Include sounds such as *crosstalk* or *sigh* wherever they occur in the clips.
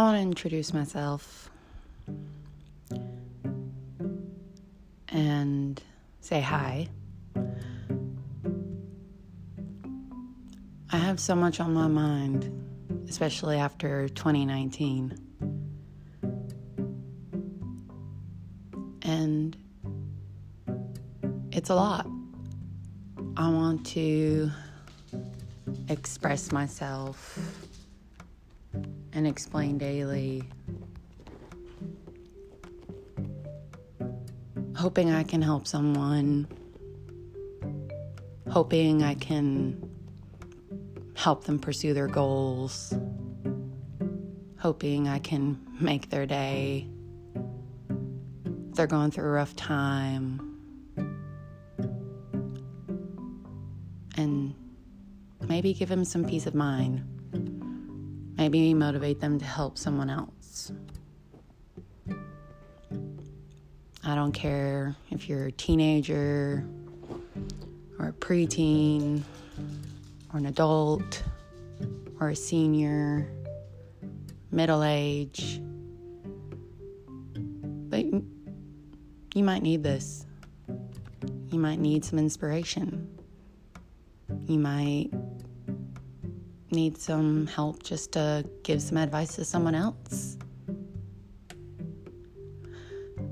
I want to introduce myself and say hi. I have so much on my mind, especially after 2019. And it's a lot. I want to express myself and explain daily. Hoping I can help someone. Hoping I can help them pursue their goals. Hoping I can make their day. If they're going through a rough time. And maybe give them some peace of mind. Maybe motivate them to help someone else. I don't care if you're a teenager or a preteen or an adult or a senior, middle age. But you might need this. You might need some inspiration. You might need some help just to give some advice to someone else.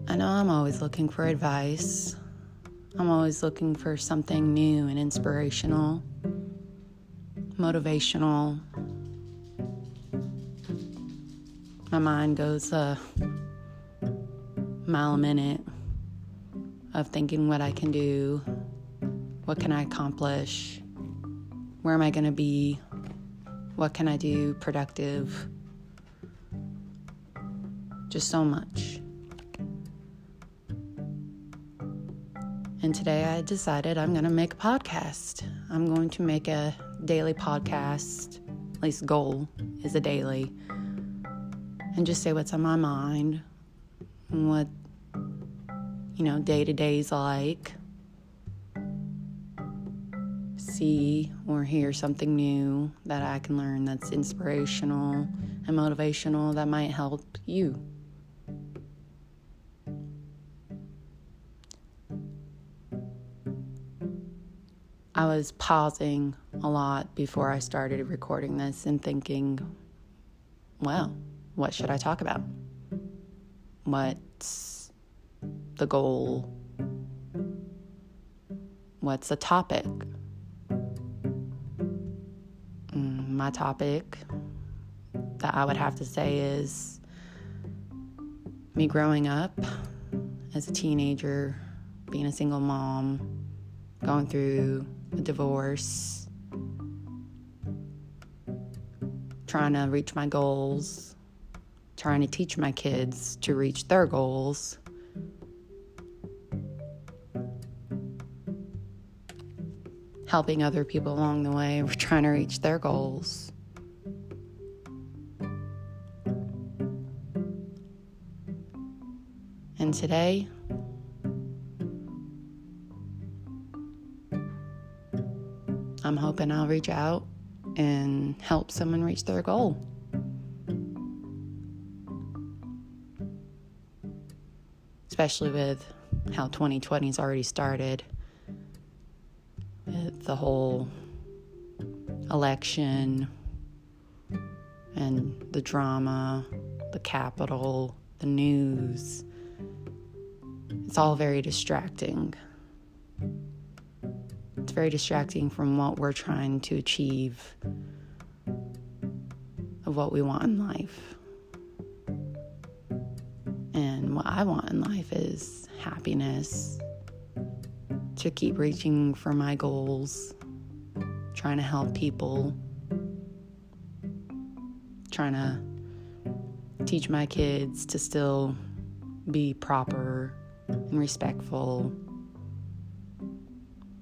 I know I'm always looking for advice. I'm always looking for something new and inspirational, motivational. My mind goes a mile a minute of thinking what I can do, what can I accomplish, where am I going to be what can I do productive? Just so much. And today I decided I'm going to make a podcast. I'm going to make a daily podcast, at least goal is a daily, and just say what's on my mind and what, you know, day to day is like see or hear something new that I can learn that's inspirational and motivational that might help you. I was pausing a lot before I started recording this and thinking, well, what should I talk about? What's the goal? What's the topic? My topic that I would have to say is me growing up as a teenager, being a single mom, going through a divorce, trying to reach my goals, trying to teach my kids to reach their goals. Helping other people along the way. Trying to reach their goals. And today, I'm hoping I'll reach out and help someone reach their goal. Especially with how 2020's already started the whole election and the drama, the Capitol, the news. It's all very distracting. It's very distracting from what we're trying to achieve, of what we want in life. And what I want in life is happiness, to keep reaching for my goals, trying to help people, trying to teach my kids to still be proper and respectful,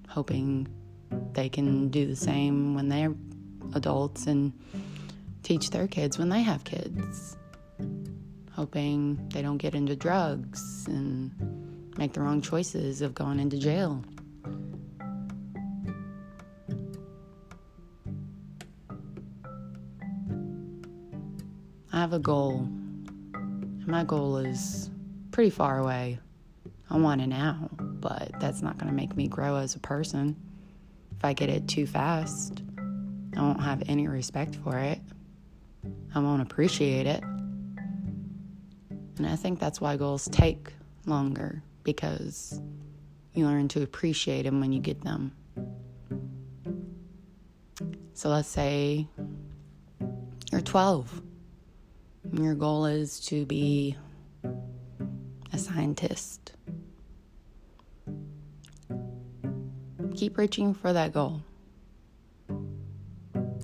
hoping they can do the same when they're adults and teach their kids when they have kids. Hoping they don't get into drugs and make the wrong choices of going into jail. I have a goal, my goal is pretty far away. I want it now, but that's not going to make me grow as a person. If I get it too fast, I won't have any respect for it. I won't appreciate it. And I think that's why goals take longer because you learn to appreciate them when you get them. So let's say you're 12. And your goal is to be a scientist. Keep reaching for that goal.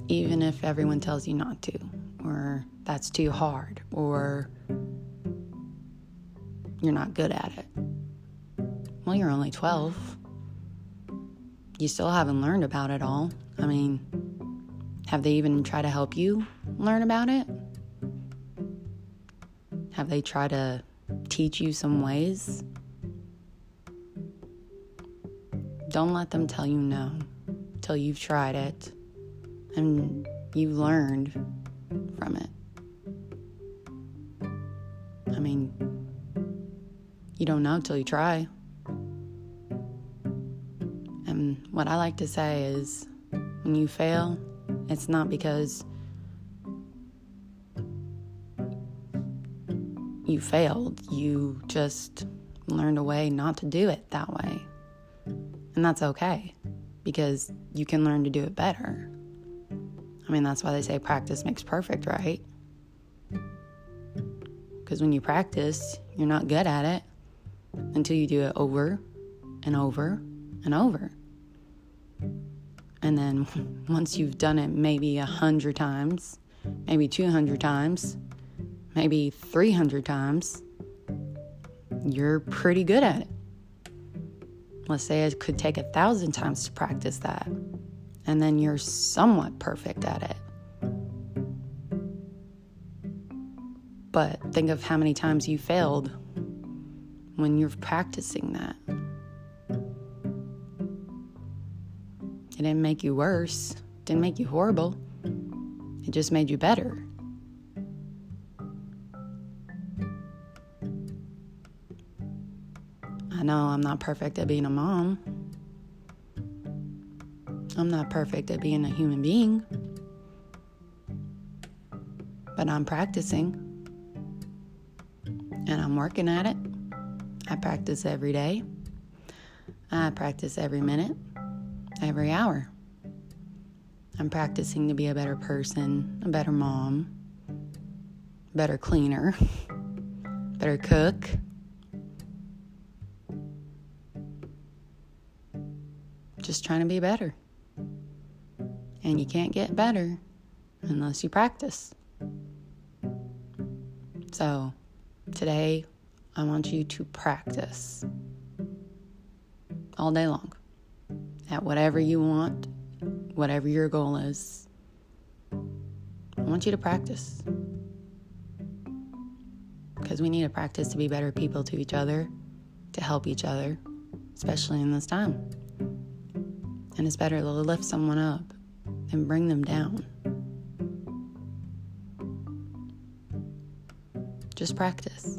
Even if everyone tells you not to, or that's too hard, or you're not good at it. Well, you're only 12. You still haven't learned about it all. I mean, have they even tried to help you learn about it? Have they tried to teach you some ways? Don't let them tell you no till you've tried it and you've learned from it. I mean, you don't know till you try. And what I like to say is when you fail, it's not because you failed, you just learned a way not to do it that way. And that's okay because you can learn to do it better. I mean, that's why they say practice makes perfect, right? Because when you practice, you're not good at it until you do it over and over and over. And then once you've done it maybe a hundred times, maybe 200 times, maybe 300 times, you're pretty good at it. Let's say it could take a thousand times to practice that, and then you're somewhat perfect at it. But think of how many times you failed when you're practicing that. It didn't make you worse, it didn't make you horrible, it just made you better. I know I'm not perfect at being a mom. I'm not perfect at being a human being. But I'm practicing. And I'm working at it. I practice every day. I practice every minute, every hour. I'm practicing to be a better person, a better mom, better cleaner, *laughs* better cook, just trying to be better. And you can't get better unless you practice. So, today, I want you to practice all day long at whatever you want, whatever your goal is. I want you to practice. Because we need to practice to be better people to each other, to help each other, especially in this time. And it's better to lift someone up than bring them down. Just practice.